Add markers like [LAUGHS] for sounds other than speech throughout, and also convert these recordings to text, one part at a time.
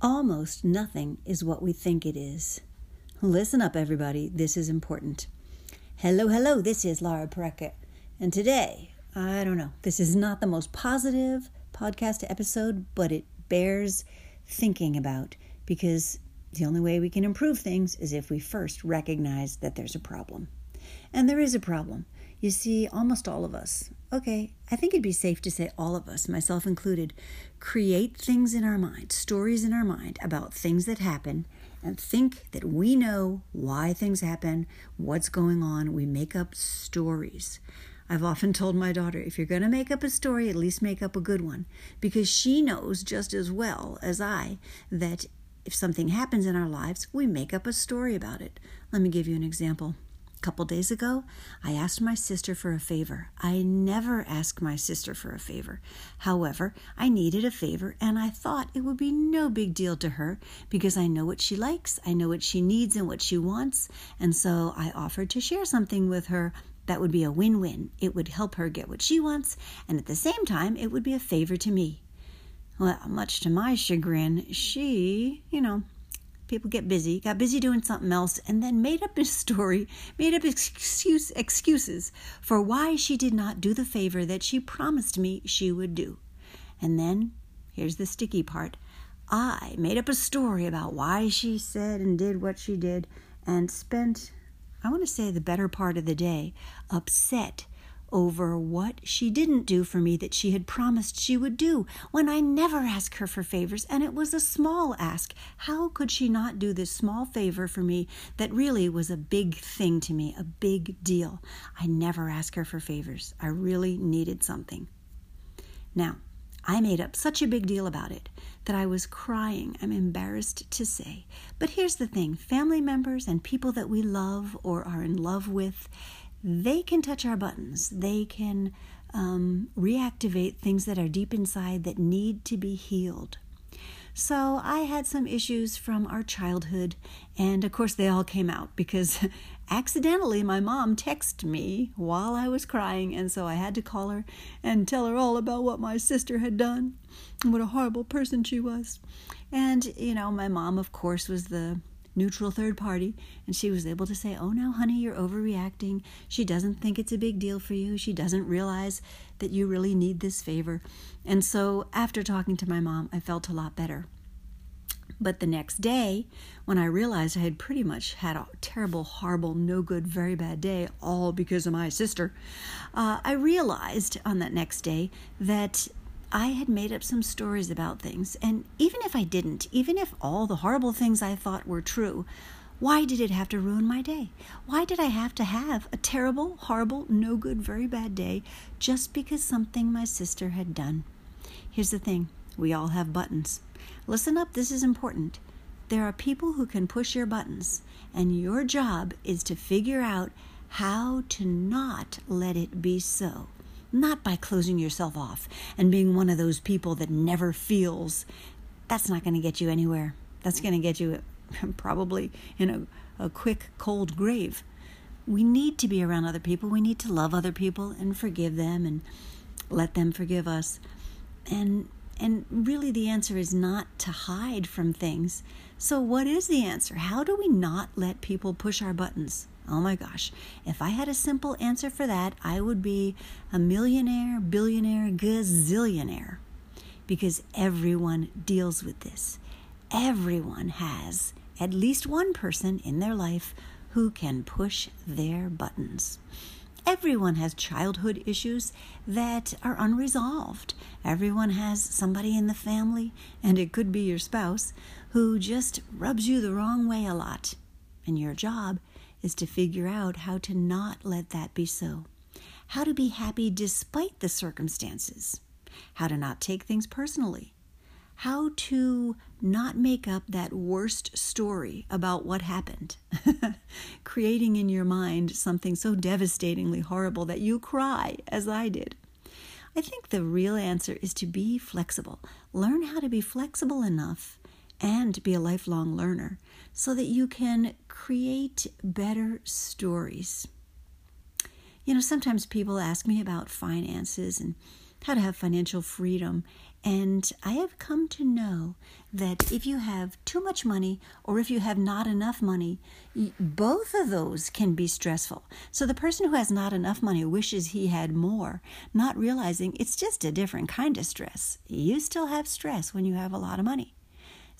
Almost nothing is what we think it is. Listen up, everybody. This is important. Hello, hello. This is Laura Parekh. And today, I don't know, this is not the most positive podcast episode, but it bears thinking about because the only way we can improve things is if we first recognize that there's a problem. And there is a problem. You see, almost all of us, okay, I think it'd be safe to say all of us, myself included, create things in our mind, stories in our mind about things that happen, and think that we know why things happen, what's going on. We make up stories. I've often told my daughter, if you're going to make up a story, at least make up a good one, because she knows just as well as I that if something happens in our lives, we make up a story about it. Let me give you an example. A couple days ago, I asked my sister for a favor. I never ask my sister for a favor. However, I needed a favor and I thought it would be no big deal to her because I know what she likes, I know what she needs and what she wants, and so I offered to share something with her that would be a win win. It would help her get what she wants, and at the same time, it would be a favor to me. Well, much to my chagrin, she, you know, people get busy, got busy doing something else, and then made up a story, made up excuse, excuses for why she did not do the favor that she promised me she would do. And then, here's the sticky part I made up a story about why she said and did what she did, and spent, I want to say, the better part of the day upset over what she didn't do for me that she had promised she would do when I never ask her for favors and it was a small ask. How could she not do this small favor for me that really was a big thing to me, a big deal? I never ask her for favors. I really needed something. Now, I made up such a big deal about it that I was crying. I'm embarrassed to say. But here's the thing family members and people that we love or are in love with, they can touch our buttons. They can um, reactivate things that are deep inside that need to be healed. So I had some issues from our childhood, and of course, they all came out because [LAUGHS] accidentally my mom texted me while I was crying, and so I had to call her and tell her all about what my sister had done and what a horrible person she was. And, you know, my mom, of course, was the neutral third party, and she was able to say, Oh, now, honey, you're overreacting. She doesn't think it's a big deal for you. She doesn't realize that you really need this favor. And so, after talking to my mom, I felt a lot better. But the next day, when I realized I had pretty much had a terrible, horrible, no good, very bad day, all because of my sister, uh, I realized on that next day that I had made up some stories about things, and even if I didn't, even if all the horrible things I thought were true, why did it have to ruin my day? Why did I have to have a terrible, horrible, no good, very bad day just because something my sister had done? Here's the thing we all have buttons. Listen up, this is important. There are people who can push your buttons, and your job is to figure out how to not let it be so not by closing yourself off and being one of those people that never feels. That's not going to get you anywhere. That's going to get you [LAUGHS] probably in a, a quick, cold grave. We need to be around other people. We need to love other people and forgive them and let them forgive us. And and really the answer is not to hide from things. So what is the answer? How do we not let people push our buttons? Oh my gosh. If I had a simple answer for that, I would be a millionaire, billionaire, gazillionaire. Because everyone deals with this. Everyone has at least one person in their life who can push their buttons. Everyone has childhood issues that are unresolved. Everyone has somebody in the family, and it could be your spouse, who just rubs you the wrong way a lot. And your job is to figure out how to not let that be so, how to be happy despite the circumstances, how to not take things personally, how to not make up that worst story about what happened, [LAUGHS] creating in your mind something so devastatingly horrible that you cry, as I did. I think the real answer is to be flexible. Learn how to be flexible enough and be a lifelong learner so that you can create better stories. You know, sometimes people ask me about finances and how to have financial freedom. And I have come to know that if you have too much money or if you have not enough money, both of those can be stressful. So the person who has not enough money wishes he had more, not realizing it's just a different kind of stress. You still have stress when you have a lot of money.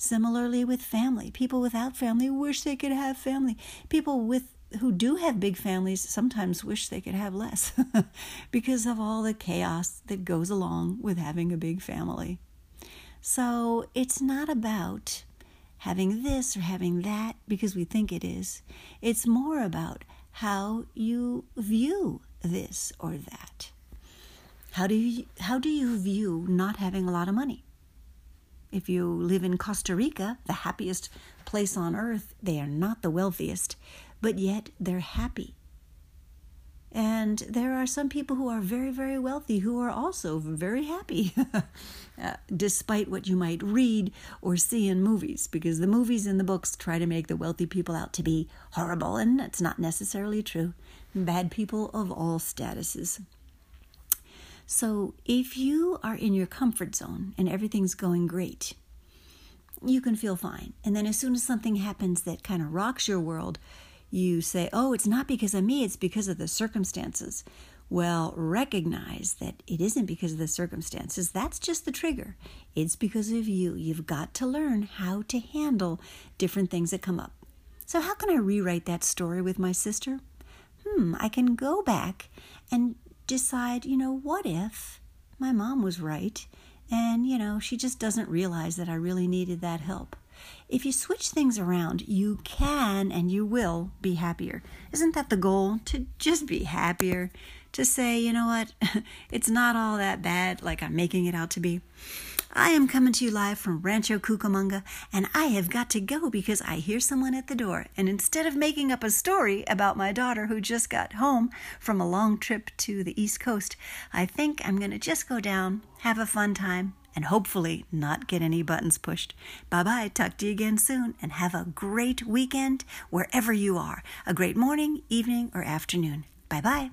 Similarly with family, people without family wish they could have family. People with who do have big families sometimes wish they could have less [LAUGHS] because of all the chaos that goes along with having a big family. So it's not about having this or having that because we think it is. It's more about how you view this or that. How do you, how do you view not having a lot of money? If you live in Costa Rica, the happiest place on earth, they are not the wealthiest, but yet they're happy. And there are some people who are very, very wealthy who are also very happy, [LAUGHS] uh, despite what you might read or see in movies, because the movies and the books try to make the wealthy people out to be horrible, and that's not necessarily true. Bad people of all statuses. So if you are in your comfort zone and everything's going great, you can feel fine. And then as soon as something happens that kind of rocks your world, you say, oh, it's not because of me, it's because of the circumstances. Well, recognize that it isn't because of the circumstances. That's just the trigger. It's because of you. You've got to learn how to handle different things that come up. So, how can I rewrite that story with my sister? Hmm, I can go back and decide, you know, what if my mom was right and, you know, she just doesn't realize that I really needed that help? If you switch things around, you can and you will be happier. Isn't that the goal? To just be happier. To say, you know what, [LAUGHS] it's not all that bad like I'm making it out to be. I am coming to you live from Rancho Cucamonga, and I have got to go because I hear someone at the door. And instead of making up a story about my daughter who just got home from a long trip to the East Coast, I think I'm going to just go down, have a fun time, and hopefully not get any buttons pushed. Bye bye. Talk to you again soon and have a great weekend wherever you are. A great morning, evening, or afternoon. Bye bye.